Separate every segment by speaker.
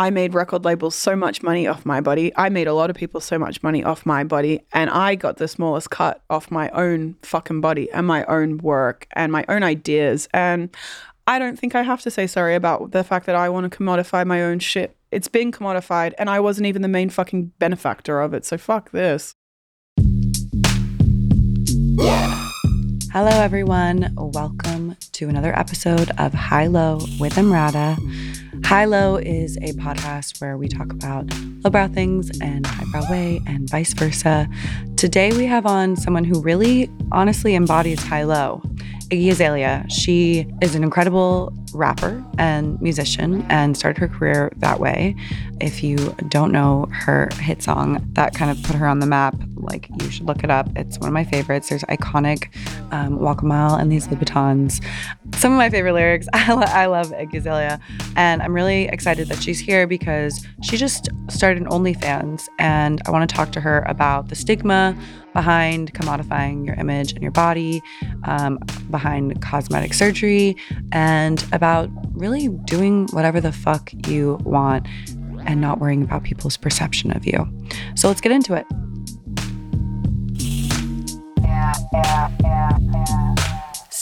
Speaker 1: I made record labels so much money off my body. I made a lot of people so much money off my body. And I got the smallest cut off my own fucking body and my own work and my own ideas. And I don't think I have to say sorry about the fact that I want to commodify my own shit. It's been commodified and I wasn't even the main fucking benefactor of it. So fuck this.
Speaker 2: Hello, everyone. Welcome to another episode of High Low with Emrata. High Low is a podcast where we talk about lowbrow things and highbrow way and vice versa. Today, we have on someone who really honestly embodies high low. Iggy Azalea. She is an incredible rapper and musician and started her career that way. If you don't know her hit song, that kind of put her on the map. Like, you should look it up. It's one of my favorites. There's iconic um, Walk a Mile and these Louboutins. Some of my favorite lyrics. I, lo- I love Iggy Azalea. And I'm really excited that she's here because she just started an OnlyFans. And I want to talk to her about the stigma behind commodifying your image and your body, um, behind cosmetic surgery, and about really doing whatever the fuck you want and not worrying about people's perception of you. So let's get into it.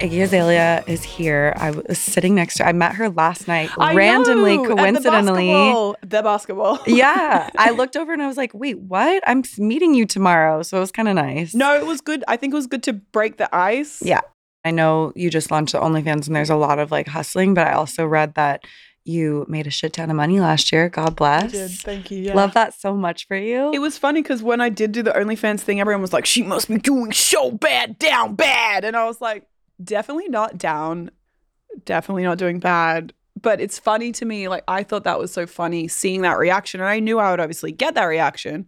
Speaker 2: Iggy Azalea is here. I was sitting next to her. I met her last night,
Speaker 1: I
Speaker 2: randomly,
Speaker 1: know, at the
Speaker 2: coincidentally.
Speaker 1: basketball. The basketball.
Speaker 2: yeah. I looked over and I was like, wait, what? I'm meeting you tomorrow. So it was kind of nice.
Speaker 1: No, it was good. I think it was good to break the ice.
Speaker 2: Yeah. I know you just launched the OnlyFans and there's a lot of like hustling, but I also read that you made a shit ton of money last year. God
Speaker 1: I
Speaker 2: bless.
Speaker 1: did. Thank you. Yeah.
Speaker 2: Love that so much for you.
Speaker 1: It was funny because when I did do the OnlyFans thing, everyone was like, she must be doing so bad, down bad. And I was like, definitely not down, definitely not doing bad. But it's funny to me. Like, I thought that was so funny seeing that reaction. And I knew I would obviously get that reaction.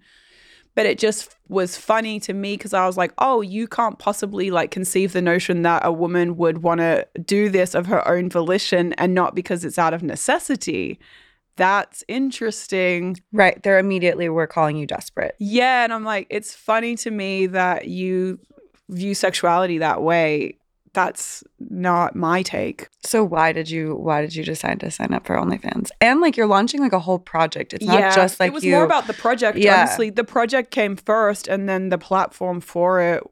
Speaker 1: But it just was funny to me because I was like, oh, you can't possibly like conceive the notion that a woman would want to do this of her own volition and not because it's out of necessity. That's interesting.
Speaker 2: right. They're immediately we're calling you desperate.
Speaker 1: Yeah, and I'm like, it's funny to me that you view sexuality that way. That's not my take.
Speaker 2: So why did you why did you decide to sign up for OnlyFans? And like you're launching like a whole project. It's not just like
Speaker 1: it was
Speaker 2: you
Speaker 1: more about the project.
Speaker 2: Yeah.
Speaker 1: Honestly, the project came first, and then the platform for it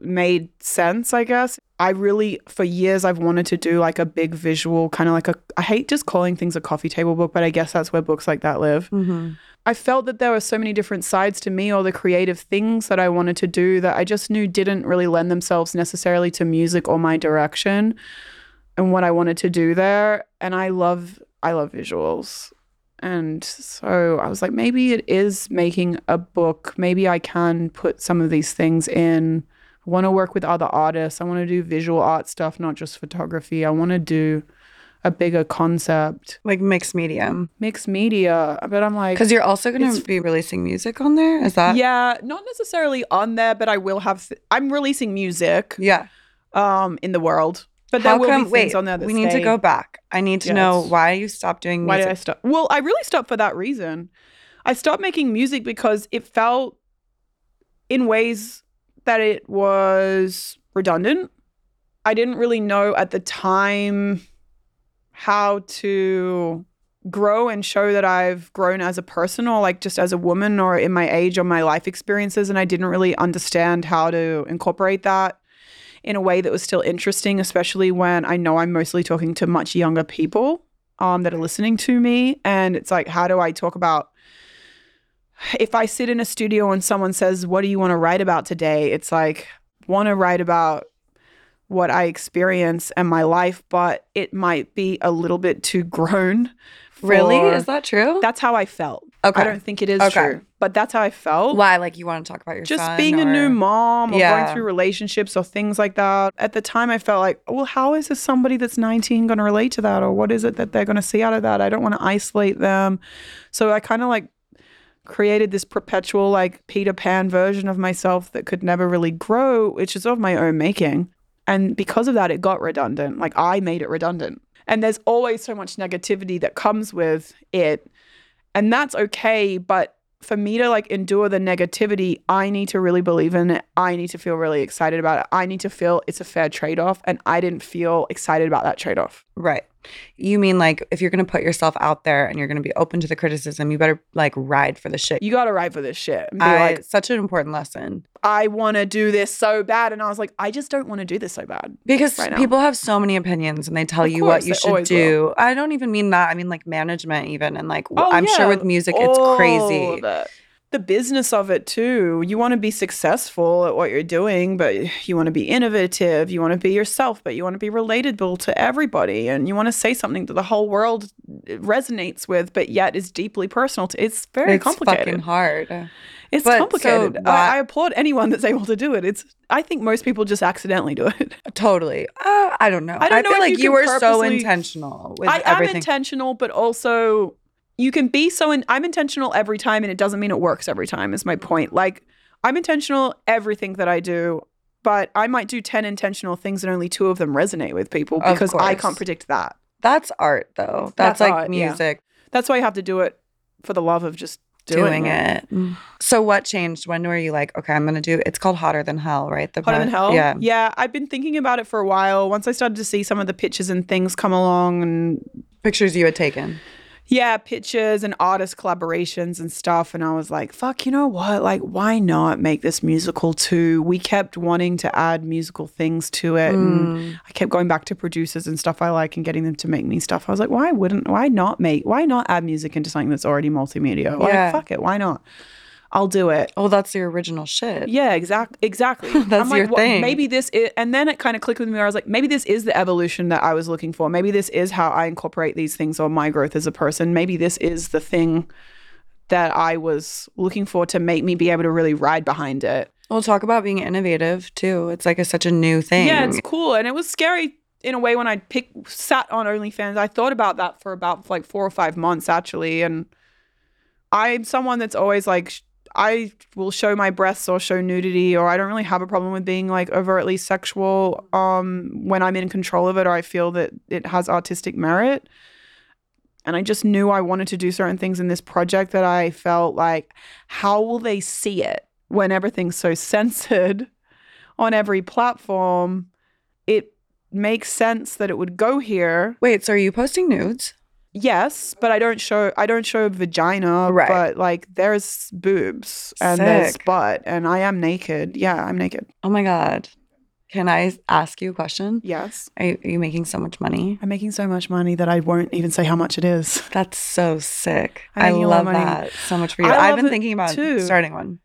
Speaker 1: made sense. I guess I really, for years, I've wanted to do like a big visual, kind of like a. I hate just calling things a coffee table book, but I guess that's where books like that live.
Speaker 2: Mhm.
Speaker 1: I felt that there were so many different sides to me or the creative things that I wanted to do that I just knew didn't really lend themselves necessarily to music or my direction and what I wanted to do there. And I love I love visuals. And so I was like, maybe it is making a book. Maybe I can put some of these things in. I want to work with other artists. I want to do visual art stuff, not just photography. I want to do a bigger concept,
Speaker 2: like mixed medium.
Speaker 1: mixed media. But I'm like,
Speaker 2: Because you're also going to be releasing music on there. Is that
Speaker 1: yeah, not necessarily on there, but I will have. Th- I'm releasing music
Speaker 2: yeah?
Speaker 1: um in the world, but there
Speaker 2: How
Speaker 1: will
Speaker 2: come?
Speaker 1: be
Speaker 2: Wait,
Speaker 1: things on there that
Speaker 2: we need to go back. I need to know why you stopped doing
Speaker 1: Why did I stop? Well, I really stopped for that reason. I stopped making music because it felt in ways that it was redundant. I didn't really know at the time how to grow and show that I've grown as a person or like just as a woman or in my age or my life experiences. And I didn't really understand how to incorporate that in a way that was still interesting, especially when I know I'm mostly talking to much younger people um, that are listening to me. And it's like, how do I talk about if I sit in a studio and someone says, What do you want to write about today? It's like, want to write about what I experience and my life, but it might be a little bit too grown.
Speaker 2: Really? Is that true?
Speaker 1: That's how I felt.
Speaker 2: okay.
Speaker 1: I don't think it is
Speaker 2: Okay.
Speaker 1: true, but that's how I felt.
Speaker 2: Why? Like you want to talk about your
Speaker 1: Just being a new mom or
Speaker 2: Yeah.
Speaker 1: going through relationships or things like that. At the time, I felt like, well, how is this somebody that's 19 going to relate to that? Or what is it that they're going to see out of that? I don't want to isolate them. So I kind of like created this perpetual, like Peter Pan version of myself that could never really grow, which is of my own making. And because of that, it got redundant. Like I made it redundant. And there's always so much negativity that comes with it. And that's okay. But for me to like endure the negativity, I need to really believe in it. I need to feel really excited about it. I need to feel it's a fair trade off. And I didn't feel excited about that trade off.
Speaker 2: Right. You mean like if you're going to put yourself out there and you're going to be open to the criticism, you better like ride for the shit.
Speaker 1: You got to ride for this shit and be
Speaker 2: I,
Speaker 1: like,
Speaker 2: such an important lesson
Speaker 1: I want to do this so bad. And I was like, I just don't want to do this so bad.
Speaker 2: because
Speaker 1: Right
Speaker 2: people have so many opinions and they tell
Speaker 1: Of
Speaker 2: you what you should do. I don't even mean that. I mean like management even and like
Speaker 1: Oh,
Speaker 2: I'm sure with music it's crazy.
Speaker 1: it. The business of it too. You want to be successful at what you're doing, but you want to be innovative. You want to be yourself, but you want to be relatable to everybody, and you want to say something that the whole world resonates with, but yet is deeply personal. To, it's very complicated.
Speaker 2: It's
Speaker 1: complicated.
Speaker 2: fucking hard.
Speaker 1: It's
Speaker 2: But so
Speaker 1: complicated. I, I applaud anyone that's able to do it. It's. I think most people just accidentally do it.
Speaker 2: Totally. Uh, I don't know.
Speaker 1: I don't know
Speaker 2: feel
Speaker 1: if
Speaker 2: like
Speaker 1: you
Speaker 2: you, were so intentional with
Speaker 1: I am
Speaker 2: everything.
Speaker 1: intentional, but also you can be so. In, I'm intentional every time, and it doesn't mean it works every time. Is my point. Like I'm intentional everything that I do, but I might do ten intentional things, and only two of them resonate with people because I can't predict that.
Speaker 2: That's art though. That's,
Speaker 1: That's
Speaker 2: like
Speaker 1: art, yeah.
Speaker 2: music.
Speaker 1: That's why you have to do it for the love of just doing,
Speaker 2: doing it. Mm. So what changed? When were you like, okay, I'm gonna do it's called Hotter Than Hell, right? The
Speaker 1: Hotter than hell.
Speaker 2: Yeah.
Speaker 1: yeah. I've been thinking about it for a while. Once I started to see some of the pictures and things come along, and
Speaker 2: Pictures you had taken.
Speaker 1: Yeah, pictures and artist collaborations and stuff. And I was like, fuck, you know what? Like, why not make this musical too? We kept wanting to add musical things to it. And
Speaker 2: Mm.
Speaker 1: I kept going back to producers and stuff I like and getting them to make me stuff. I was like, why wouldn't, why not make, why not add music into something that's already multimedia? Like,
Speaker 2: Yeah.
Speaker 1: fuck it. Why not? I'll do it.
Speaker 2: Oh, that's your original shit.
Speaker 1: Yeah, exact, exactly.
Speaker 2: That's
Speaker 1: I'm like,
Speaker 2: your
Speaker 1: "What-
Speaker 2: thing."
Speaker 1: Maybe this is, and then it kind of clicked with me. Where I was like, maybe this is the evolution that I was looking for. Maybe this is how I incorporate these things or my growth as a person. Maybe this is the thing that I was looking for to make me be able to really ride behind it.
Speaker 2: We'll talk about being innovative too. It's like a, such a new thing.
Speaker 1: Yeah, it's cool, and it was scary in a way when I pick sat on OnlyFans. I thought about that for about like four or five months actually, and I'm someone that's always like. I will show my breasts or show nudity, or I don't really have a problem with being like overtly sexual um, when I'm in control of it, or I feel that it has artistic merit. And I just knew I wanted to do certain things in this project that I felt like, how will they see it when everything's so censored on every platform? It makes sense that it would go here.
Speaker 2: Wait, so are you posting nudes?
Speaker 1: Yes, but I don't show I don't show vagina,
Speaker 2: Right.
Speaker 1: but like there's boobs and there's butt and I am naked. Yeah, I'm naked.
Speaker 2: Oh my god. Can I ask you a question?
Speaker 1: Yes.
Speaker 2: Are you, are you making so much money?
Speaker 1: I'm making so much money that I won't even say how much it is.
Speaker 2: That's so sick. I
Speaker 1: making a lot of
Speaker 2: love that so much for you.
Speaker 1: I
Speaker 2: I've been thinking about
Speaker 1: too.
Speaker 2: starting one.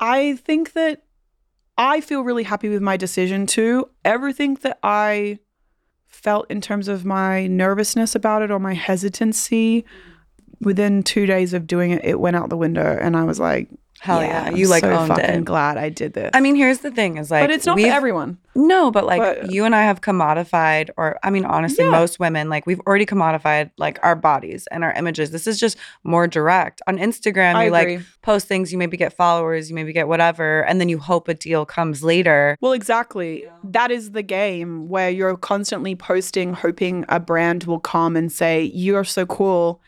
Speaker 1: I think that I feel really happy with my decision too. Everything that I felt in terms of my nervousness about it or my hesitancy within two days of doing it, it went out the window, and I was like,
Speaker 2: Hell yeah.
Speaker 1: I'm
Speaker 2: You like
Speaker 1: so
Speaker 2: owned
Speaker 1: fucking
Speaker 2: it.
Speaker 1: glad I did this.
Speaker 2: I mean, here's the thing is like
Speaker 1: but it's not for
Speaker 2: we've-
Speaker 1: everyone.
Speaker 2: No, but like
Speaker 1: But-
Speaker 2: you and I have commodified, or I mean, honestly,
Speaker 1: Yeah.
Speaker 2: most women, like we've already commodified like our bodies and our images. This is just more direct. On Instagram,
Speaker 1: I
Speaker 2: you
Speaker 1: agree.
Speaker 2: like post things, you maybe get followers, you maybe get whatever, and then you hope a deal comes later.
Speaker 1: Well, exactly. That is the game where you're constantly posting, hoping a brand will come and say, "You're so cool.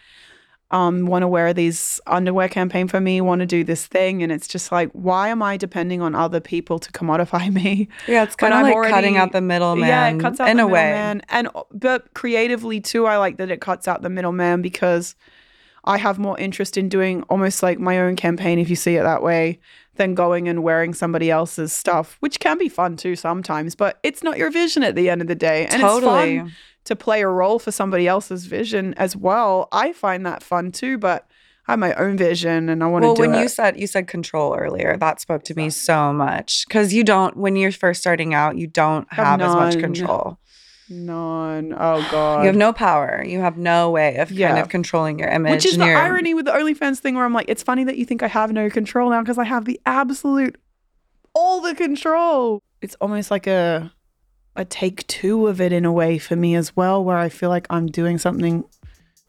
Speaker 1: Um, want to wear these underwear campaign for me? Want to do this thing?" And it's just like, why am I depending on other people to commodify me?
Speaker 2: Yeah, it's kind of like cutting out the middleman.
Speaker 1: yeah, it cuts out
Speaker 2: in
Speaker 1: the
Speaker 2: a way.
Speaker 1: middleman, and but creatively too, I like that it cuts out the middleman because I have more interest in doing almost like my own campaign, if you see it that way, than going and wearing somebody else's stuff, which can be fun too sometimes. But it's not your vision at the end of the day, and
Speaker 2: totally.
Speaker 1: it's fun to play a role for somebody else's vision as well. I find that fun too, but I have my own vision and I want
Speaker 2: well,
Speaker 1: to do
Speaker 2: when
Speaker 1: it.
Speaker 2: you said you said control earlier, that spoke to me so much because you don't when you're first starting out, you don't
Speaker 1: Have
Speaker 2: have as much control.
Speaker 1: None. Oh god.
Speaker 2: You have no power. You have no way of kind of controlling your image.
Speaker 1: Which is the
Speaker 2: your-
Speaker 1: irony with the OnlyFans thing where I'm like, it's funny that you think I have no control now because I have the absolute all the control. It's almost like a a take two of it in a way for me as well, where I feel like I'm doing something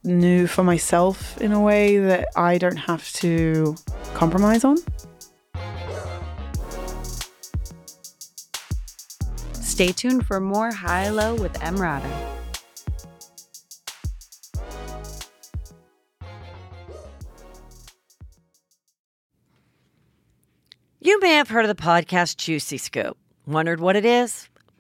Speaker 1: new for myself in a way that I don't have to compromise on.
Speaker 2: Stay tuned for more High Low with Emrata.
Speaker 3: You may have heard of the podcast Juicy Scoop. Wondered what it is?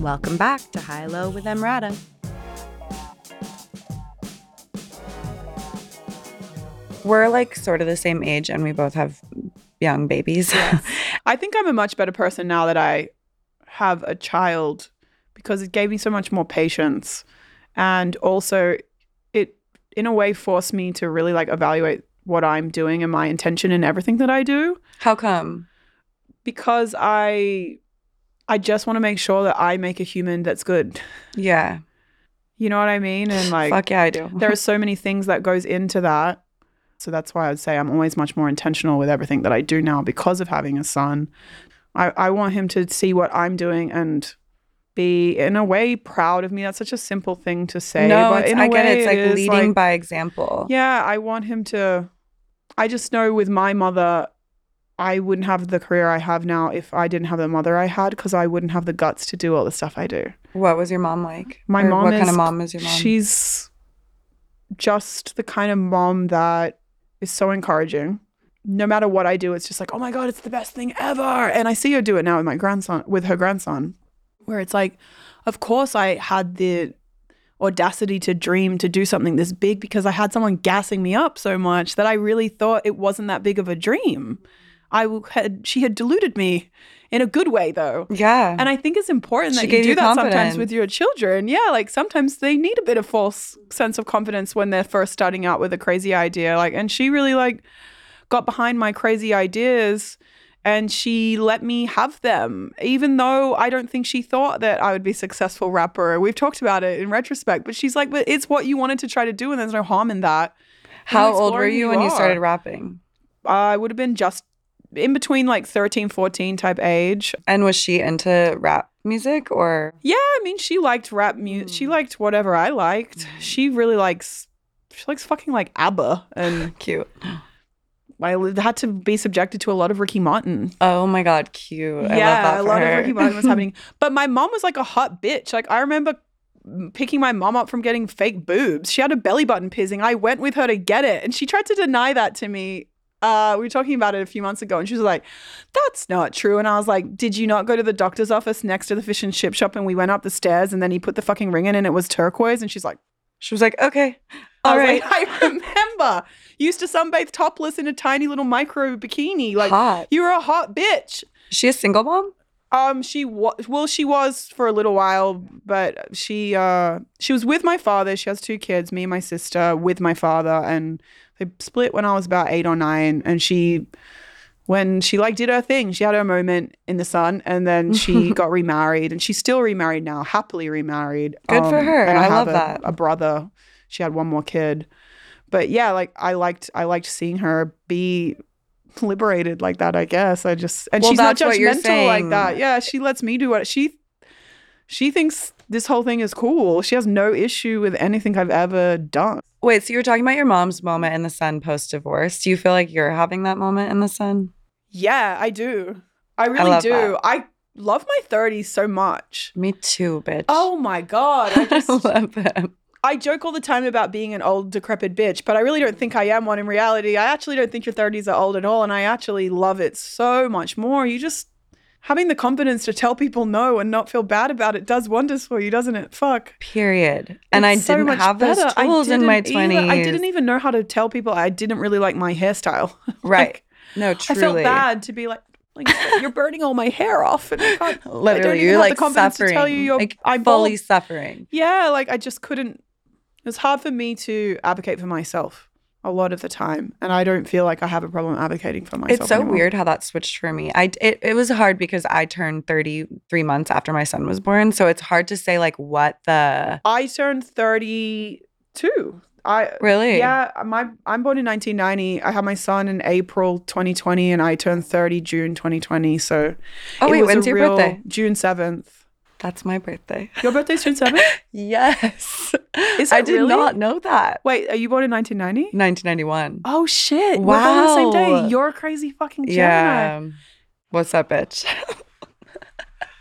Speaker 2: Welcome back to High Low with Emrata. We're like sort of the same age and we both have young babies.
Speaker 1: I think I'm a much better person now that I have a child because it gave me so much more patience and also it in a way forced me to really like evaluate what I'm doing and my intention in everything that I do
Speaker 2: How come?
Speaker 1: because I I just want to make sure that I make a human that's good.
Speaker 2: Yeah.
Speaker 1: You know what I mean? And like
Speaker 2: Fuck yeah, I do.
Speaker 1: there are so many things that goes into that. So that's why I'd say I'm always much more intentional with everything that I do now because of having a son. I, I want him to see what I'm doing and be in a way proud of me. That's such a simple thing to say.
Speaker 2: no,
Speaker 1: but
Speaker 2: it's,
Speaker 1: in a
Speaker 2: I get
Speaker 1: way
Speaker 2: it. It's like
Speaker 1: is,
Speaker 2: leading
Speaker 1: like-
Speaker 2: by example.
Speaker 1: Yeah, I want him to I just know with my mother I wouldn't have the career I have now if I didn't have the mother I had because I wouldn't have the guts to do all the stuff I do.
Speaker 2: What was your mom like?
Speaker 1: My
Speaker 2: Or
Speaker 1: mom
Speaker 2: What
Speaker 1: is
Speaker 2: kind of mom is your mom?
Speaker 1: She's just the kind of mom that is so encouraging. No matter what I do, it's just like, oh my God, it's the best thing ever. And I see her do it now with my grandson, with her grandson, where it's like, of course I had the audacity to dream to do something this big because I had someone gassing me up so much that I really thought it wasn't that big of a dream. I had, she had deluded me in a good way though.
Speaker 2: yeah.
Speaker 1: And I think it's important
Speaker 2: She
Speaker 1: that you do
Speaker 2: you
Speaker 1: that sometimes with your children. Yeah, like sometimes they need a bit of false sense of confidence when they're first starting out with a crazy idea. Like, and she really like got behind my crazy ideas and she let me have them, even though I don't think she thought that I would be a successful rapper. We've talked about it in retrospect, but she's like, but it's what you wanted to try to do, and there's no harm in that.
Speaker 2: How old were you
Speaker 1: you
Speaker 2: when you started rapping?
Speaker 1: I would have been just in between like 13, 14 type age.
Speaker 2: And was she into rap music or?
Speaker 1: Yeah, I mean, she liked rap music. Hmm. She liked whatever I liked. Hmm. She really likes. She likes fucking like ABBA, and
Speaker 2: Cute.
Speaker 1: I had to be subjected to a lot of Ricky Martin.
Speaker 2: Oh my God, cute. I love
Speaker 1: yeah, a lot
Speaker 2: her.
Speaker 1: of Ricky Martin was happening. But my mom was like a hot bitch. Like I remember picking my mom up from getting fake boobs. She had a belly button piercing. I went with her to get it, and she tried to deny that to me. Uh, we were talking about it a few months ago, and she was like, "That's not true." And I was like, "Did you not go to the doctor's office next to the fish and chip shop?" And we went up the stairs, and then he put the fucking ring in, and it was turquoise. And she's like,
Speaker 2: She was like, okay,
Speaker 1: "I
Speaker 2: all
Speaker 1: was
Speaker 2: right.
Speaker 1: like, I remember. Used to sunbathe topless in a tiny little micro bikini. Like
Speaker 2: Hot.
Speaker 1: you were a hot bitch."
Speaker 2: Is she a single mom?
Speaker 1: Um, she was well, she was for a little while, but she uh she was with my father. She has two kids, me and my sister, with my father, and they split when I was about eight or nine. And she, when she like did her thing, she had her moment in the sun, and then she got remarried, and she's still remarried now, happily remarried. Um,
Speaker 2: Good for her.
Speaker 1: And
Speaker 2: I
Speaker 1: have
Speaker 2: love
Speaker 1: a,
Speaker 2: that.
Speaker 1: A brother. She had one more kid, but yeah, like I liked I liked seeing her be liberated like that, I guess. I just and
Speaker 2: Well,
Speaker 1: she's not judgmental like that. Yeah, she lets me do what she she thinks this whole thing is cool. She has no issue with anything I've ever done.
Speaker 2: Wait, so you were talking about your mom's moment in the sun post divorce. Do you feel like you're having that moment in the sun?
Speaker 1: Yeah, I do. I really
Speaker 2: love
Speaker 1: do.
Speaker 2: that.
Speaker 1: I love my 30s so much.
Speaker 2: Me too, bitch.
Speaker 1: Oh my god. I just
Speaker 2: love them.
Speaker 1: I joke all the time about being an old decrepit bitch, but I really don't think I am one in reality. I actually don't think your 30s are old at all and I actually love it so much more. You just having the confidence to tell people no and not feel bad about it does wonders for you, doesn't it? Fuck.
Speaker 2: Period. And I
Speaker 1: It's
Speaker 2: didn't have those
Speaker 1: better. I
Speaker 2: tools in my
Speaker 1: didn't either-
Speaker 2: 20s.
Speaker 1: I didn't even know how to tell people I didn't really like my hairstyle.
Speaker 2: Right.
Speaker 1: Like,
Speaker 2: no,
Speaker 1: I
Speaker 2: truly.
Speaker 1: felt bad to be like, like you're burning all my hair off, and I can't. I don't
Speaker 2: Literally,
Speaker 1: even
Speaker 2: you're
Speaker 1: have
Speaker 2: like
Speaker 1: the confidence
Speaker 2: suffering.
Speaker 1: to tell you you're
Speaker 2: like
Speaker 1: I'm
Speaker 2: fully
Speaker 1: bald.
Speaker 2: suffering.
Speaker 1: Yeah, like I just couldn't. It was hard for me to advocate for myself a lot of the time, and I don't feel like I have a problem advocating for myself.
Speaker 2: It's so
Speaker 1: anymore.
Speaker 2: weird how that switched for me. I it, it was hard because I turned 33 months after my son was born, so it's hard to say like what the
Speaker 1: I turned thirty-two. I
Speaker 2: Really?
Speaker 1: yeah. My I'm born in 1990. I had my son in April 2020, and I turned 30 June 2020. So
Speaker 2: Oh
Speaker 1: it
Speaker 2: wait,
Speaker 1: was a
Speaker 2: when's your
Speaker 1: real-
Speaker 2: birthday?
Speaker 1: June 7th.
Speaker 2: That's my birthday.
Speaker 1: Your birthday's June 7th.
Speaker 2: yes.
Speaker 1: Is
Speaker 2: I did
Speaker 1: really?
Speaker 2: not know that.
Speaker 1: Wait, are you born in 1990?
Speaker 2: 1991.
Speaker 1: Oh shit! We're born the same day. You're a crazy fucking Gemini.
Speaker 2: Yeah. What's up, bitch?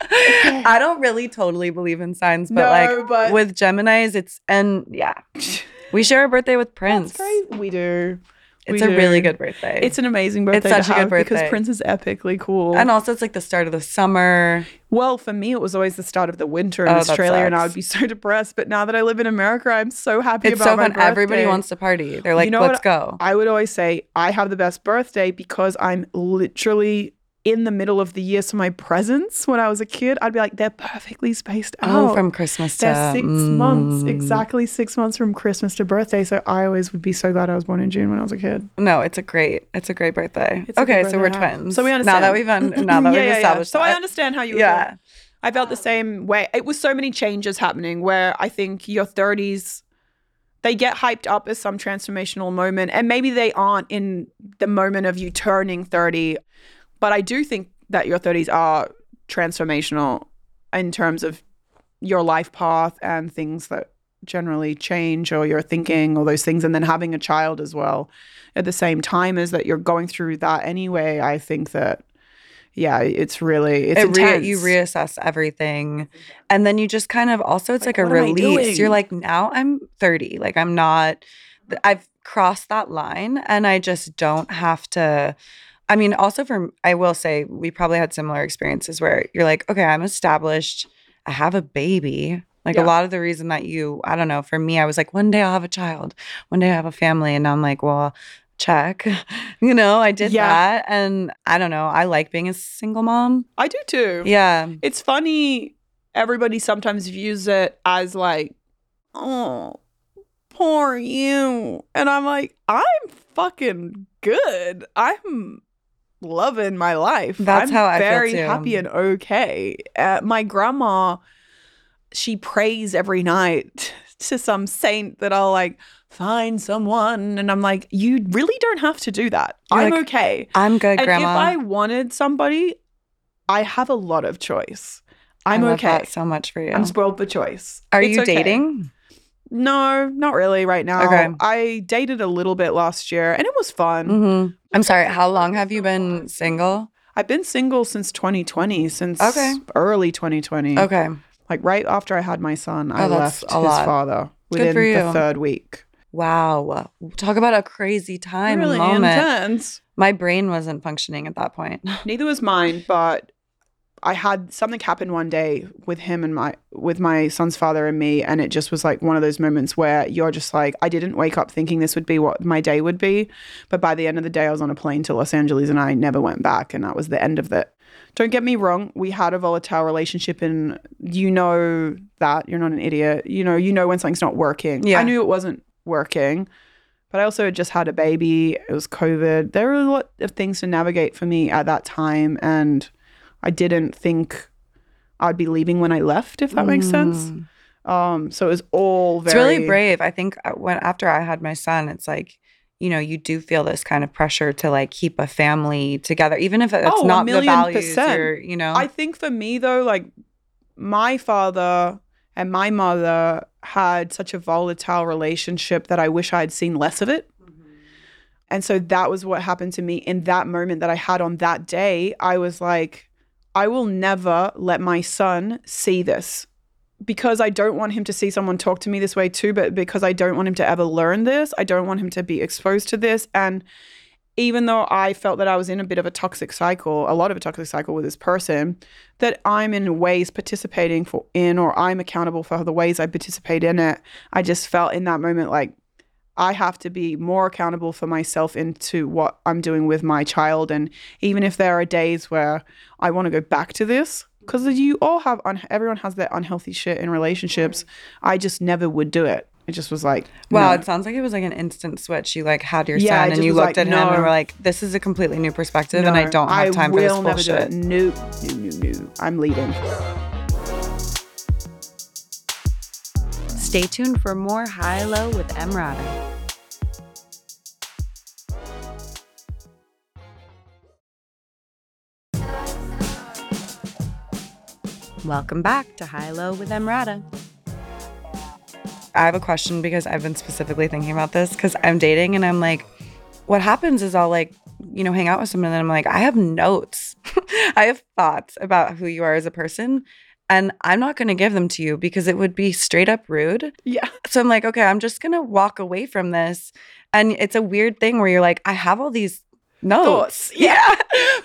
Speaker 2: I don't really totally believe in signs, but
Speaker 1: No,
Speaker 2: like
Speaker 1: but-
Speaker 2: with Geminis, it's and yeah, we share a birthday with Prince.
Speaker 1: We do.
Speaker 2: It's
Speaker 1: We
Speaker 2: a really good birthday.
Speaker 1: It's an amazing birthday.
Speaker 2: It's
Speaker 1: such
Speaker 2: a good
Speaker 1: have because. Prince is epically cool.
Speaker 2: and also it's like the start of the summer.
Speaker 1: well, for me, it was always the start of the winter in
Speaker 2: Oh,
Speaker 1: Australia, and I would be so depressed. But now that I live in America, I'm so happy
Speaker 2: It's
Speaker 1: about
Speaker 2: so
Speaker 1: my
Speaker 2: fun. Everybody wants to party. They're like,
Speaker 1: know
Speaker 2: let's
Speaker 1: what?
Speaker 2: go.
Speaker 1: I would always say I have the best birthday because I'm literally in the middle of the year. So my presents when I was a kid, I'd be like, they're perfectly spaced out.
Speaker 2: oh, from Christmas to
Speaker 1: They're six months,
Speaker 2: Mm.
Speaker 1: exactly six months from Christmas to birthday. So I always would be so glad I was born in June when I was a kid.
Speaker 2: No, it's a great, it's a great birthday.
Speaker 1: It's a good
Speaker 2: okay, so we're twins.
Speaker 1: So we understand Now
Speaker 2: that we've un- now that
Speaker 1: Yeah,
Speaker 2: we've
Speaker 1: yeah, yeah.
Speaker 2: established
Speaker 1: So I understand how you
Speaker 2: Yeah.
Speaker 1: feel. I felt the same way. It was so many changes happening where I think your 30s they get hyped up as some transformational moment and maybe they aren't in the moment of you turning 30 but I do think that your 30s are transformational in terms of your life path and things that generally change or your thinking or those things and then having a child as well at the same time as that you're going through that anyway I think that yeah it's really it's
Speaker 2: it re-
Speaker 1: intense.
Speaker 2: you reassess everything. And then you just kind of also it's like,
Speaker 1: Like,
Speaker 2: a
Speaker 1: what am I
Speaker 2: release. you're like now i'm 30 like i'm not i've crossed that line and i just don't have to i mean also for i will say we probably had similar experiences where you're like okay i'm established. I have a baby. Like
Speaker 1: Yeah.
Speaker 2: a lot of the reason that you i don't know for me i was like one day i'll have a child. One day i have a family. And i'm like well check. You know i did
Speaker 1: Yeah.
Speaker 2: that. And i don't know i like being a single mom.
Speaker 1: I do too.
Speaker 2: Yeah.
Speaker 1: It's funny everybody sometimes views it as like oh poor you. And i'm like i'm fucking good. I'm loving my life
Speaker 2: That's
Speaker 1: I'm
Speaker 2: how I feel
Speaker 1: very
Speaker 2: too.
Speaker 1: happy and okay uh, my grandma she prays every night to some saint that i'll like find someone and i'm like you really don't have to do that
Speaker 2: You're
Speaker 1: i'm
Speaker 2: like,
Speaker 1: okay
Speaker 2: I'm good,
Speaker 1: and
Speaker 2: Grandma.
Speaker 1: if I wanted somebody, I have a lot of choice. I'm okay.
Speaker 2: so much for you.
Speaker 1: I'm spoiled for choice.
Speaker 2: Are
Speaker 1: It's
Speaker 2: you
Speaker 1: okay.
Speaker 2: dating?
Speaker 1: No, not really right now.
Speaker 2: Okay.
Speaker 1: I dated a little bit last year and it was fun.
Speaker 2: hmm I'm sorry. How long have you been single?
Speaker 1: I've been single since 2020, since
Speaker 2: Okay.
Speaker 1: early 2020.
Speaker 2: Okay.
Speaker 1: Like right after I had my son, I
Speaker 2: Oh, that's
Speaker 1: left his
Speaker 2: lot.
Speaker 1: father within the third week.
Speaker 2: Wow. Talk about a crazy time
Speaker 1: really
Speaker 2: moment.
Speaker 1: intense.
Speaker 2: My brain wasn't functioning at that point.
Speaker 1: Neither was mine, but I had something happen one day with him and my with my son's father and me, and it just was like one of those moments where you're just like, I didn't wake up thinking this would be what my day would be, but by the end of the day, I was on a plane to Los Angeles and I never went back, and that was the end of it. Don't get me wrong, we had a volatile relationship, and you know that you're not an idiot. You know, you know when something's not working.
Speaker 2: Yeah.
Speaker 1: I knew it wasn't working. But I also had just had a baby. It was COVID. There were a lot of things to navigate for me at that time. And I didn't think I'd be leaving when I left, if that makes sense.
Speaker 2: Mm.
Speaker 1: Um, so it was all
Speaker 2: It's really brave. I think uh, when after I had my son, it's like you know, you do feel this kind of pressure to like keep a family together, even if it's
Speaker 1: Oh, a
Speaker 2: not the
Speaker 1: million
Speaker 2: values
Speaker 1: percent.
Speaker 2: or, you know.
Speaker 1: I think for me though, like my father and my mother had such a volatile relationship that I wish I had seen less of it. And so that was what happened to me in that moment that I had on that day. I was like, I will never let my son see this because I don't want him to see someone talk to me this way too, but because I don't want him to ever learn this. I don't want him to be exposed to this. And even though I felt that I was in a bit of a toxic cycle, a lot of a toxic cycle with this person, that I'm in ways participating for in or I'm accountable for the ways I participate in it. I just felt in that moment like I have to be more accountable for myself into what I'm doing with my child. And even if there are days where I want to go back to this, because you all have, un- everyone has their unhealthy shit in relationships. I just never would do it. It just was like,
Speaker 2: Wow,
Speaker 1: no.
Speaker 2: it sounds like it was like an instant switch. You like had your
Speaker 1: Yeah,
Speaker 2: son and you looked
Speaker 1: like,
Speaker 2: at him and were like, "This is a completely new perspective, and I don't have time for this
Speaker 1: never
Speaker 2: bullshit."
Speaker 1: do it. No, no, no, no. I'm leaving.
Speaker 2: Stay tuned for more High Low with Emrata. Welcome back to High Low with Emrata. I have a question because I've been specifically thinking about this because I'm dating and I'm like, what happens is I'll like, you know, hang out with someone and I'm like, I have notes. I have thoughts about who you are as a person. And I'm not going to give them to you because it would be straight up rude.
Speaker 1: Yeah.
Speaker 2: So I'm like, okay, I'm just going to walk away from this. And it's a weird thing where you're like, I have all these notes.
Speaker 1: Thoughts, yeah.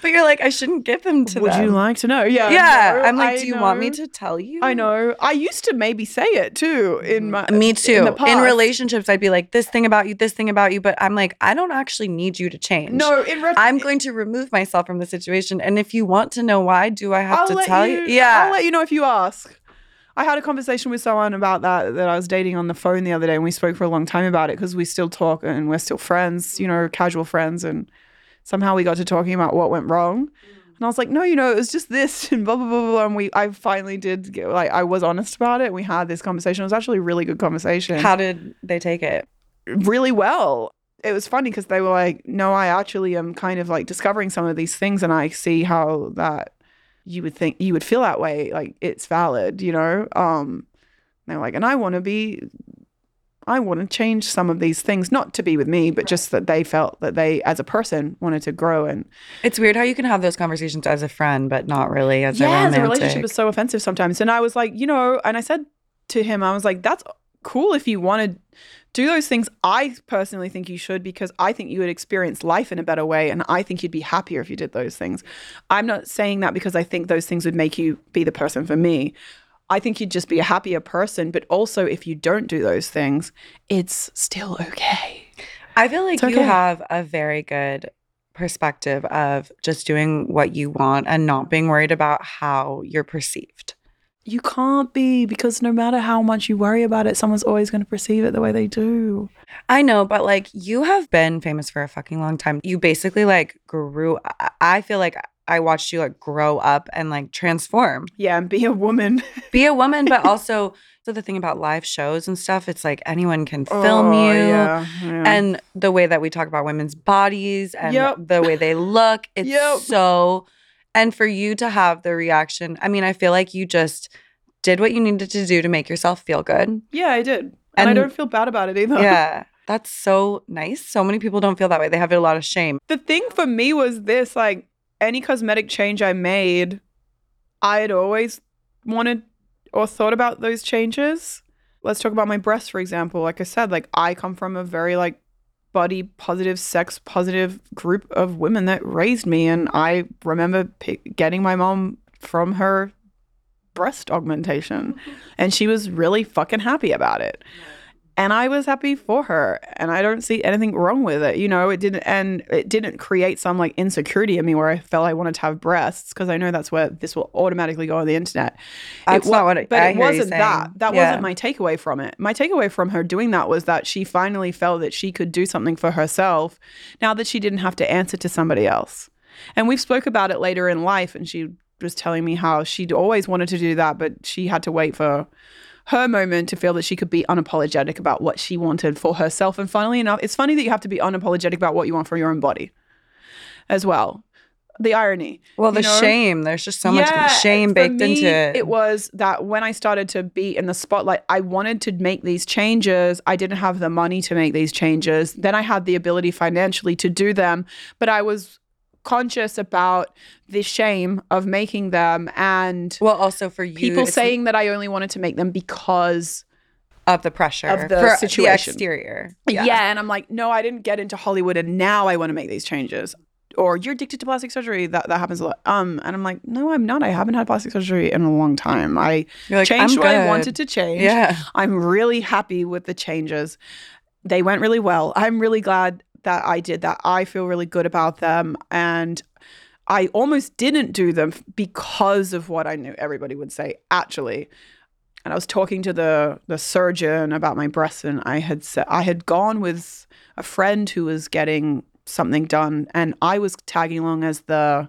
Speaker 2: but you're like, I shouldn't give them to
Speaker 1: Would
Speaker 2: them.
Speaker 1: you like to know? Yeah.
Speaker 2: yeah.
Speaker 1: no,
Speaker 2: I'm like,
Speaker 1: I
Speaker 2: do you want me
Speaker 1: know.
Speaker 2: to tell you?
Speaker 1: I know. I used to maybe say it too in mm-hmm. my.
Speaker 2: Me too.
Speaker 1: In,
Speaker 2: In,
Speaker 1: the past.
Speaker 2: relationships, I'd be like, this thing about you, this thing about you. But I'm like, I don't actually need you to change.
Speaker 1: No, in ret-
Speaker 2: I'm going to remove myself from the situation. And if you want to know why, do I have
Speaker 1: I'll
Speaker 2: to
Speaker 1: let
Speaker 2: tell
Speaker 1: you?
Speaker 2: Yeah.
Speaker 1: I'll let you know if you ask. I had a conversation with someone about that that I was dating on the phone the other day, and we spoke for a long time about it because we still talk and we're still friends, you know, casual friends. And somehow we got to talking about what went wrong. And I was like, no, you know, it was just this and blah blah blah blah. And we, I finally did get like, I was honest about it. We had this conversation. It was actually a really good conversation.
Speaker 2: How did they take it?
Speaker 1: really well. It was funny because they were like, no, I actually am kind of like discovering some of these things and I see how that you would think you would feel that way. Like it's valid, you know? Um, they're like, and I want to be, I want to change some of these things, not to be with me, but just that they felt that they, as a person, wanted to grow. And
Speaker 2: It's weird how you can have those conversations as a friend, but not really as a romantic.
Speaker 1: yeah, the relationship is so offensive sometimes. And I was like, you know, and I said to him, I was like, that's cool if you want to do those things. I personally think you should because I think you would experience life in a better way. And I think you'd be happier if you did those things. I'm not saying that because I think those things would make you be the person for me. I think you'd just be a happier person. But also, if you don't do those things, it's still okay.
Speaker 2: I feel like
Speaker 1: It's
Speaker 2: you have a very good perspective of just doing what you want and not being worried about how you're perceived.
Speaker 1: You can't be because no matter how much you worry about it, someone's always going to perceive it the way they do.
Speaker 2: I know, but like you have been famous for a fucking long time. You basically like grew. I feel like I watched you like grow up and like transform.
Speaker 1: Yeah, and be a woman.
Speaker 2: Be a woman, but also so the thing about live shows and stuff, it's like anyone can film
Speaker 1: Oh,
Speaker 2: you.
Speaker 1: yeah, yeah.
Speaker 2: And the way that we talk about women's bodies and
Speaker 1: Yep.
Speaker 2: the way they look, it's
Speaker 1: Yep.
Speaker 2: so. And for you to have the reaction, I mean, I feel like you just did what you needed to do to make yourself feel good.
Speaker 1: yeah, I did. And, I don't feel bad about it either.
Speaker 2: Yeah, that's so nice. So many people don't feel that way. They have a lot of shame.
Speaker 1: the thing for me was this like any cosmetic change I made, I had always wanted or thought about those changes. Let's talk about my breasts, for example. Like I said, like I come from a very like body positive, sex positive group of women that raised me, and I remember p- getting my mom from her breast augmentation, and she was really fucking happy about it. And I was happy for her and I don't see anything wrong with it you know it didn't and it didn't create some like insecurity in me where I felt I wanted to have breasts because I know that's where this will automatically go on the internet.
Speaker 2: That's
Speaker 1: it
Speaker 2: not what I-
Speaker 1: but
Speaker 2: I
Speaker 1: it wasn't that. that
Speaker 2: Yeah.
Speaker 1: wasn't my takeaway from it. My takeaway from her doing that was that she finally felt that she could do something for herself now that she didn't have to answer to somebody else. And we've spoke about it later in life and she was telling me how she'd always wanted to do that but she had to wait for her moment to feel that she could be unapologetic about what she wanted for herself. And funnily enough, it's funny that you have to be unapologetic about what you want for your own body as well. The irony.
Speaker 2: Well, the
Speaker 1: know?
Speaker 2: shame. There's just so much
Speaker 1: Yeah,
Speaker 2: shame
Speaker 1: for
Speaker 2: baked
Speaker 1: me,
Speaker 2: into it.
Speaker 1: It was that when I started to be in the spotlight, I wanted to make these changes. I didn't have the money to make these changes. Then I had the ability financially to do them, but I was conscious about the shame of making them and
Speaker 2: well, also for you,
Speaker 1: people saying that I only wanted to make them because
Speaker 2: of the pressure
Speaker 1: of the
Speaker 2: for
Speaker 1: situation.
Speaker 2: the exterior.
Speaker 1: yeah. and I'm like, no, I didn't get into Hollywood and now I want to make these changes. Or you're addicted to plastic surgery. That that happens a lot. Um, and I'm like, no, I'm not. I haven't had plastic surgery in a long time. I
Speaker 2: like,
Speaker 1: changed what I wanted to change.
Speaker 2: Yeah.
Speaker 1: I'm really happy with the changes. They went really well. I'm really glad that I did that. I feel really good about them. And I almost didn't do them because of what I knew everybody would say, actually. And I was talking to the the surgeon about my breasts, and I had said I had gone with a friend who was getting something done, and I was tagging along as the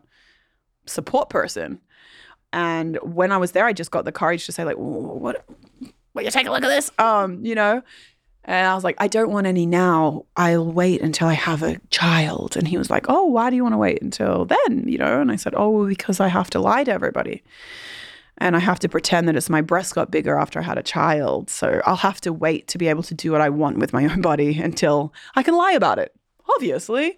Speaker 1: support person. And when I was there, I just got the courage to say, like, what will you take a look at this? Um, you know? And I was like, I don't want any now. I'll wait until I have a child. And he was like, Oh, why do you want to wait until then? You know? And I said, Oh, because I have to lie to everybody. And I have to pretend that it's my breast got bigger after I had a child. So I'll have to wait to be able to do what I want with my own body until I can lie about it, obviously.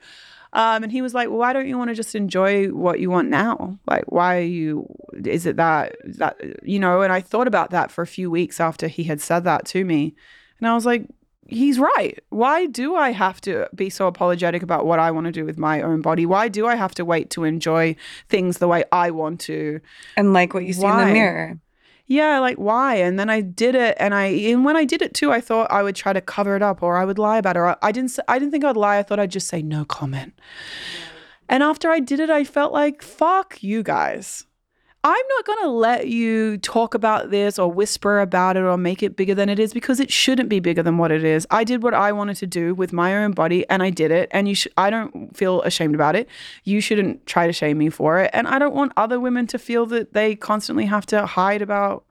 Speaker 1: Um, and he was like, well, why don't you want to just enjoy what you want now? Like, why are you, is it that, that, you know? And I thought about that for a few weeks after he had said that to me. And I was like, he's right. Why do I have to be so apologetic about what I want to do with my own body? Why do I have to wait to enjoy things the way I want to?
Speaker 2: And like what you see in the mirror.
Speaker 1: Yeah, like why? And then I did it, and I and when I did it too, I thought I would try to cover it up, or I would lie about it. Or I didn't. I didn't think I'd lie. I thought I'd just say no comment. And after I did it, I felt like fuck you guys. I'm not gonna let you talk about this or whisper about it or make it bigger than it is because it shouldn't be bigger than what it is. I did what I wanted to do with my own body, and I did it. And you, sh- I don't feel ashamed about it. You shouldn't try to shame me for it. And I don't want other women to feel that they constantly have to hide about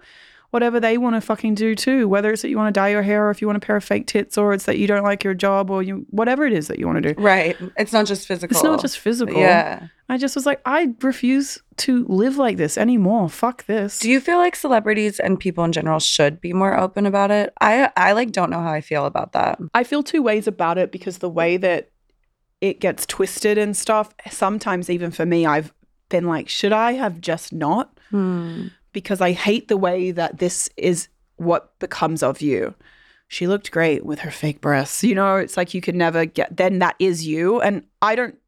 Speaker 1: whatever they want to fucking do too. Whether it's that you want to dye your hair or if you want a pair of fake tits or it's that you don't like your job or you whatever it is that you want to do.
Speaker 2: Right. It's not just physical.
Speaker 1: It's not just physical.
Speaker 2: Yeah.
Speaker 1: I just was like, I refuse to live like this anymore. Fuck this.
Speaker 2: Do you feel like celebrities and people in general should be more open about it? I I like don't know how I feel about that.
Speaker 1: I feel two ways about it because the way that it gets twisted and stuff, sometimes even for me, I've been like, should I have just not?
Speaker 2: Hmm.
Speaker 1: Because I hate the way that this is what becomes of you. She looked great with her fake breasts. You know, it's like you could never get then that is you. And I don't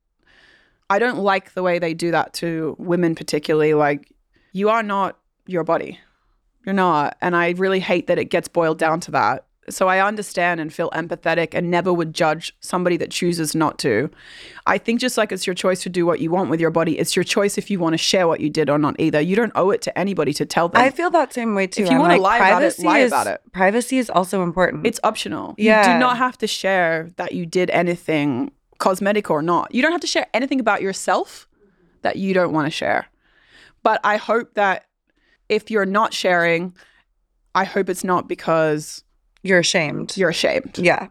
Speaker 1: I don't like the way they do that to women particularly. Like you are not your body. You're not. And I really hate that it gets boiled down to that. So I understand and feel empathetic and never would judge somebody that chooses not to. I think just like it's your choice to do what you want with your body, it's your choice if you want to share what you did or not either. You don't owe it to anybody to tell them.
Speaker 2: I feel that same way too.
Speaker 1: If you wanna
Speaker 2: like,
Speaker 1: lie about it,
Speaker 2: privacy
Speaker 1: lie
Speaker 2: is-
Speaker 1: about it.
Speaker 2: Privacy is also important.
Speaker 1: it's optional.
Speaker 2: Yeah.
Speaker 1: You do not have to share that you did anything cosmetic or not. You don't have to share anything about yourself that you don't want to share. But I hope that if you're not sharing, I hope it's not because
Speaker 2: you're ashamed.
Speaker 1: you're ashamed.
Speaker 2: Yeah.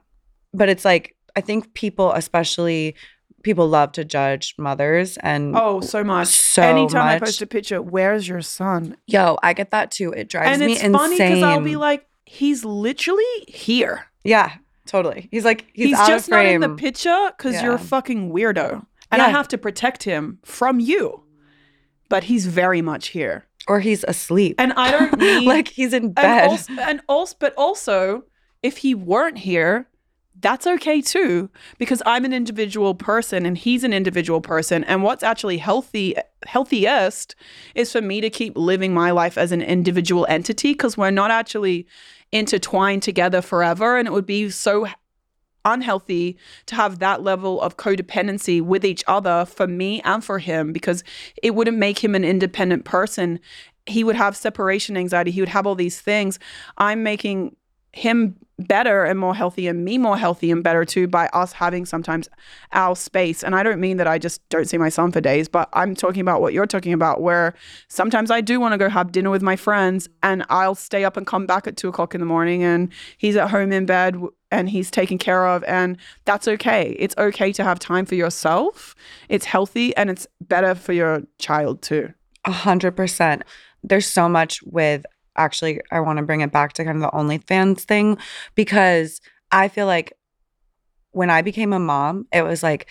Speaker 2: But it's like I think people especially people love to judge mothers and
Speaker 1: Oh, so much.
Speaker 2: So
Speaker 1: Anytime I post a picture, where's your son?
Speaker 2: yo, I get that too. It drives
Speaker 1: and
Speaker 2: me
Speaker 1: it's
Speaker 2: insane.
Speaker 1: funny because I'll be like, he's literally here.
Speaker 2: yeah, totally. He's like he's,
Speaker 1: He's,
Speaker 2: out
Speaker 1: just
Speaker 2: of
Speaker 1: not in the picture because you're a fucking weirdo. And I have to protect him from you. But he's very much here.
Speaker 2: Or he's asleep.
Speaker 1: And I don't need
Speaker 2: like he's in
Speaker 1: and
Speaker 2: bed.
Speaker 1: also, and also but also if he weren't here, that's okay too because I'm an individual person and he's an individual person and what's actually healthy healthiest is for me to keep living my life as an individual entity because we're not actually intertwined together forever and it would be so unhealthy to have that level of codependency with each other for me and for him because it wouldn't make him an independent person. He would have separation anxiety. He would have all these things. I'm making him better and more healthy and me more healthy and better too by us having sometimes our space. And I don't mean that I just don't see my son for days, but I'm talking about what you're talking about, where sometimes I do want to go have dinner with my friends and I'll stay up and come back at two o'clock in the morning and he's at home in bed and he's taken care of. And that's okay. It's okay to have time for yourself. It's healthy and it's better for your child too.
Speaker 2: A hundred percent. There's so much with actually I want to bring it back to kind of the OnlyFans thing because I feel like when I became a mom, it was like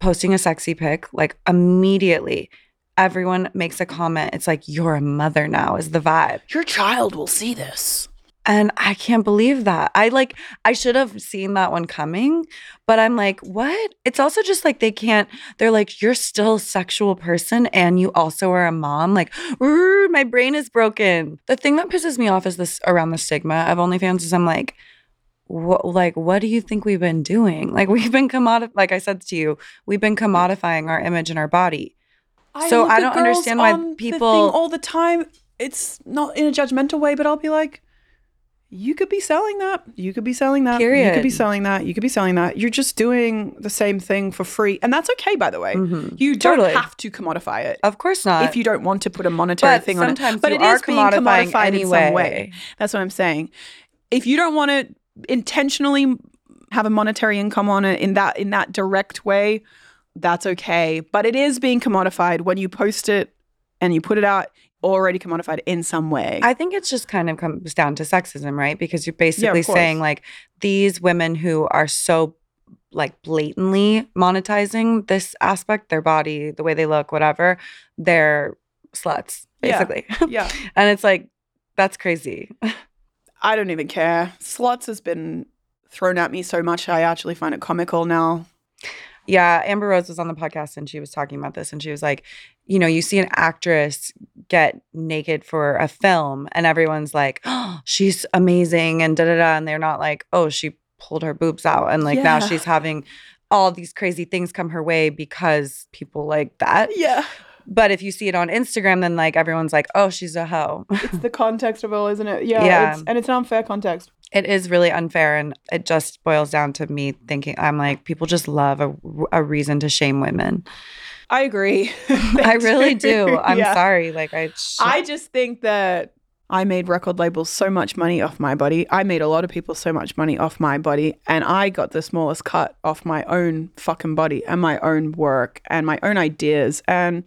Speaker 2: posting a sexy pic, like immediately everyone makes a comment. It's like you're a mother now is the vibe.
Speaker 1: Your child will see this.
Speaker 2: And I can't believe that. I like I should have seen that one coming, but I'm like, what? It's also just like they can't they're like you're still a sexual person and you also are a mom. Like, my brain is broken. The thing that pisses me off is this around the stigma of OnlyFans is I'm like what like what do you think we've been doing? Like we've been commodif like I said to you, we've been commodifying our image and our body. So I don't understand why
Speaker 1: on the thing
Speaker 2: people-
Speaker 1: all the time. It's not in a judgmental way, but I'll be like, you could be selling that. You could be selling that. Period. You could be selling that. You could be selling that. You're just doing the same thing for free, and that's okay, by the way.
Speaker 2: Mhm.
Speaker 1: You don't
Speaker 2: Totally.
Speaker 1: have to commodify it.
Speaker 2: Of course not.
Speaker 1: if you don't want to put a monetary
Speaker 2: but
Speaker 1: thing on it,
Speaker 2: sometimes
Speaker 1: but it is being commodified in some way. That's what I'm saying. If you don't want to intentionally have a monetary income on it in that in that direct way, that's okay. But it is being commodified when you post it and you put it out already commodified in some way.
Speaker 2: I think it's just kind of comes down to sexism, right? Because you're basically
Speaker 1: course.
Speaker 2: saying like these women who are so like blatantly monetizing this aspect, their body, the way they look, whatever, they're sluts,
Speaker 1: Yeah.
Speaker 2: basically.
Speaker 1: yeah.
Speaker 2: and it's like, that's crazy.
Speaker 1: I don't even care. Sluts has been thrown at me so much I actually find it comical now.
Speaker 2: Yeah, Amber Rose was on the podcast and she was talking about this and she was like, you know, you see an actress get naked for a film and everyone's like, oh, she's amazing and da da da. And they're not like, oh, she pulled her boobs out and like now she's having all these crazy things come her way because people like that.
Speaker 1: Yeah.
Speaker 2: But if you see it on Instagram, then like everyone's like, oh, she's a hoe.
Speaker 1: It's the context of it all, isn't it? Yeah.
Speaker 2: Yeah.
Speaker 1: It's, and it's an unfair context.
Speaker 2: it is really unfair. And it just boils down to me thinking, I'm like, people just love a, a reason to shame women.
Speaker 1: I agree.
Speaker 2: I really do. I'm
Speaker 1: Yeah.
Speaker 2: sorry. Like I,
Speaker 1: I just think that I made record labels so much money off my body. I made a lot of people so much money off my body. And I got the smallest cut off my own fucking body and my own work and my own ideas. And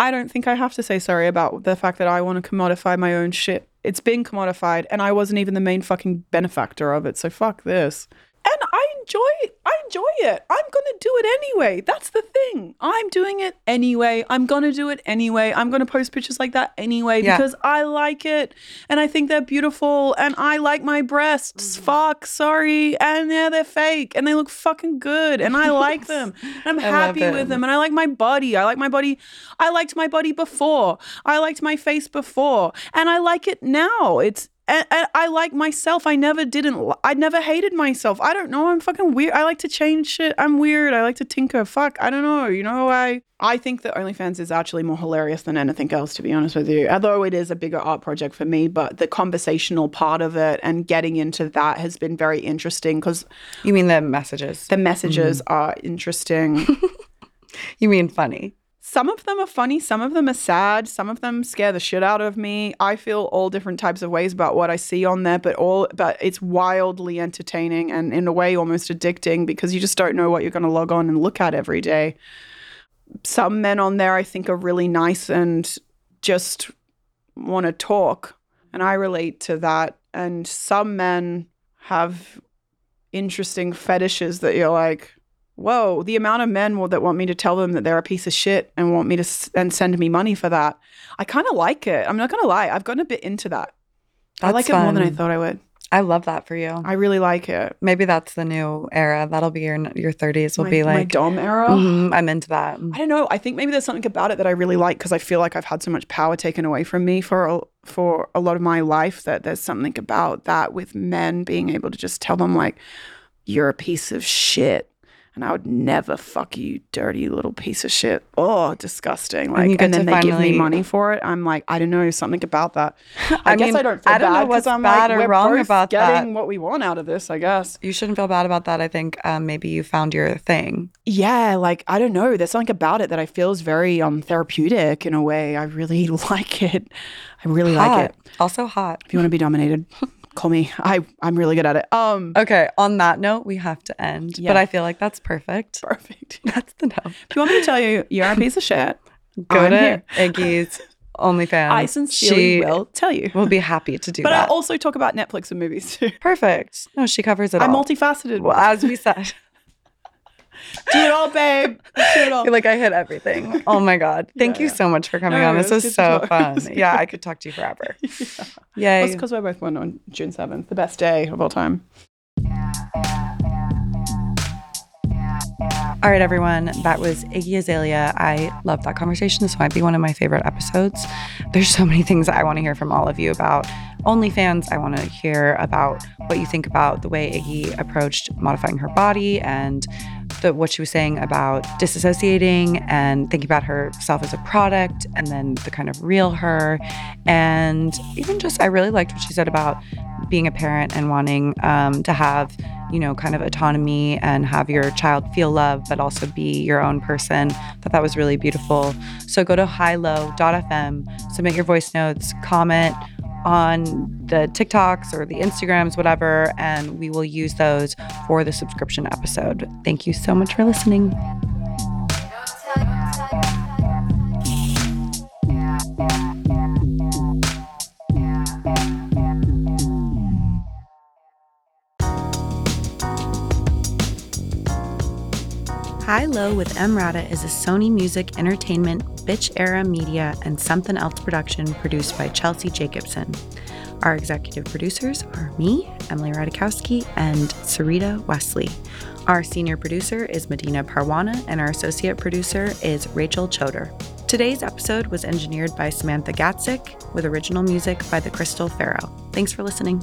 Speaker 1: I don't think I have to say sorry about the fact that I want to commodify my own shit. It's been commodified and I wasn't even the main fucking benefactor of it. So fuck this. And I enjoy it. I enjoy it. I'm going to do it anyway. That's the thing. I'm doing it anyway. I'm going to do it anyway. I'm going to post pictures like that anyway
Speaker 2: Yeah.
Speaker 1: because I like it and I think they're beautiful and I like my breasts.
Speaker 2: Mm-hmm.
Speaker 1: Fuck, sorry. And yeah, they're fake and they look fucking good and I like them. And I'm happy
Speaker 2: it.
Speaker 1: with them and I like my body. I like my body. I liked my body before. I liked my face before and I like it now. It's and, and I like myself. I never didn't. I never hated myself. I don't know. I'm fucking weird. I like to change shit. I'm weird. I like to tinker. Fuck. I don't know. You know. I I think that OnlyFans is actually more hilarious than anything else. To be honest with you, although it is a bigger art project for me, but the conversational part of it and getting into that has been very interesting because
Speaker 2: you mean the messages?
Speaker 1: the messages mm-hmm. are interesting.
Speaker 2: You mean funny?
Speaker 1: Some of them are funny, some of them are sad, some of them scare the shit out of me. I feel all different types of ways about what I see on there, but all but it's wildly entertaining and in a way almost addicting because you just don't know what you're going to log on and look at every day. Some men on there I think are really nice and just want to talk, and I relate to that. And some men have interesting fetishes that you're like, whoa, the amount of men will, that want me to tell them that they're a piece of shit and want me to s- and send me money for that. I kind of like it. I'm not gonna lie. I've gotten a bit into that. I
Speaker 2: That's
Speaker 1: like it more than I thought I would.
Speaker 2: I love that for you.
Speaker 1: I really like it.
Speaker 2: Maybe that's the new era. That'll be your your 30s. Will
Speaker 1: my,
Speaker 2: be
Speaker 1: my
Speaker 2: like,
Speaker 1: dom era.
Speaker 2: mhm, I'm into that.
Speaker 1: I don't know. I think maybe there's something about it that I really like because I feel like I've had so much power taken away from me for a, for a lot of my life that there's something about that with men being able to just tell them like you're a piece of shit and I would never fuck you, dirty little piece of shit. Oh, disgusting! Like,
Speaker 2: get
Speaker 1: and, then they give me money for it. I'm like, I don't know, something about that. I,
Speaker 2: I
Speaker 1: guess I don't feel
Speaker 2: I don't know what's
Speaker 1: I'm
Speaker 2: bad
Speaker 1: like,
Speaker 2: or
Speaker 1: we're
Speaker 2: wrong about that.
Speaker 1: getting what we want out of this. I guess.
Speaker 2: You shouldn't feel bad about that. I think um, maybe you found your thing.
Speaker 1: Yeah, like I don't know. There's something about it that I feel is very um therapeutic in a way. I really like it. I really like it.
Speaker 2: Also hot.
Speaker 1: If you want to be dominated, call me. I I'm really good at it. Um,
Speaker 2: Okay, on that note, we have to end.
Speaker 1: Yeah.
Speaker 2: But I feel like that's perfect.
Speaker 1: perfect.
Speaker 2: That's the note.
Speaker 1: If you want me to tell you you're a piece of shit,
Speaker 2: Go
Speaker 1: I'm
Speaker 2: to
Speaker 1: here.
Speaker 2: Iggy's OnlyFans.
Speaker 1: I sincerely
Speaker 2: she
Speaker 1: will tell you.
Speaker 2: We'll be happy to do that.
Speaker 1: But I also talk about Netflix and movies too.
Speaker 2: Perfect. No, she covers it
Speaker 1: I'm
Speaker 2: all.
Speaker 1: multifaceted.
Speaker 2: well, as we said,
Speaker 1: Do it all, babe. Do it all.
Speaker 2: Like I hit everything. Oh my God. Thank
Speaker 1: Yeah,
Speaker 2: you
Speaker 1: yeah.
Speaker 2: so much for coming
Speaker 1: No,
Speaker 2: on. This
Speaker 1: was
Speaker 2: was so fun. Yeah. I could talk to you forever.
Speaker 1: yeah.
Speaker 2: Yay.
Speaker 1: That's because we're both born on June 7th, the best day of all time.
Speaker 2: All right, everyone. That was Iggy Azalea. I love that conversation. This might be one of my favorite episodes. There's so many things I want to hear from all of you about OnlyFans. I want to hear about what you think about the way Iggy approached modifying her body and the, what she was saying about disassociating and thinking about herself as a product and then the kind of real her. And even just, I really liked what she said about being a parent and wanting um, to have you know, kind of autonomy and have your child feel love, but also be your own person. Thought that was really beautiful. So go to highlow.fm, submit your voice notes, comment on the TikToks or the Instagrams, whatever, and we will use those for the subscription episode. Thank you so much for listening. High Low with Emrata is a Sony Music Entertainment, Bitch Era Media, and Something Else production produced by Chelsea Jacobson. Our executive producers are me, Emily Ratajkowski, and Sarita Wesley. Our senior producer is Medina Parwana, and our associate producer is Rachel Choder. Today's episode was engineered by Samantha Gatzik with original music by the Crystal Pharaoh. Thanks for listening.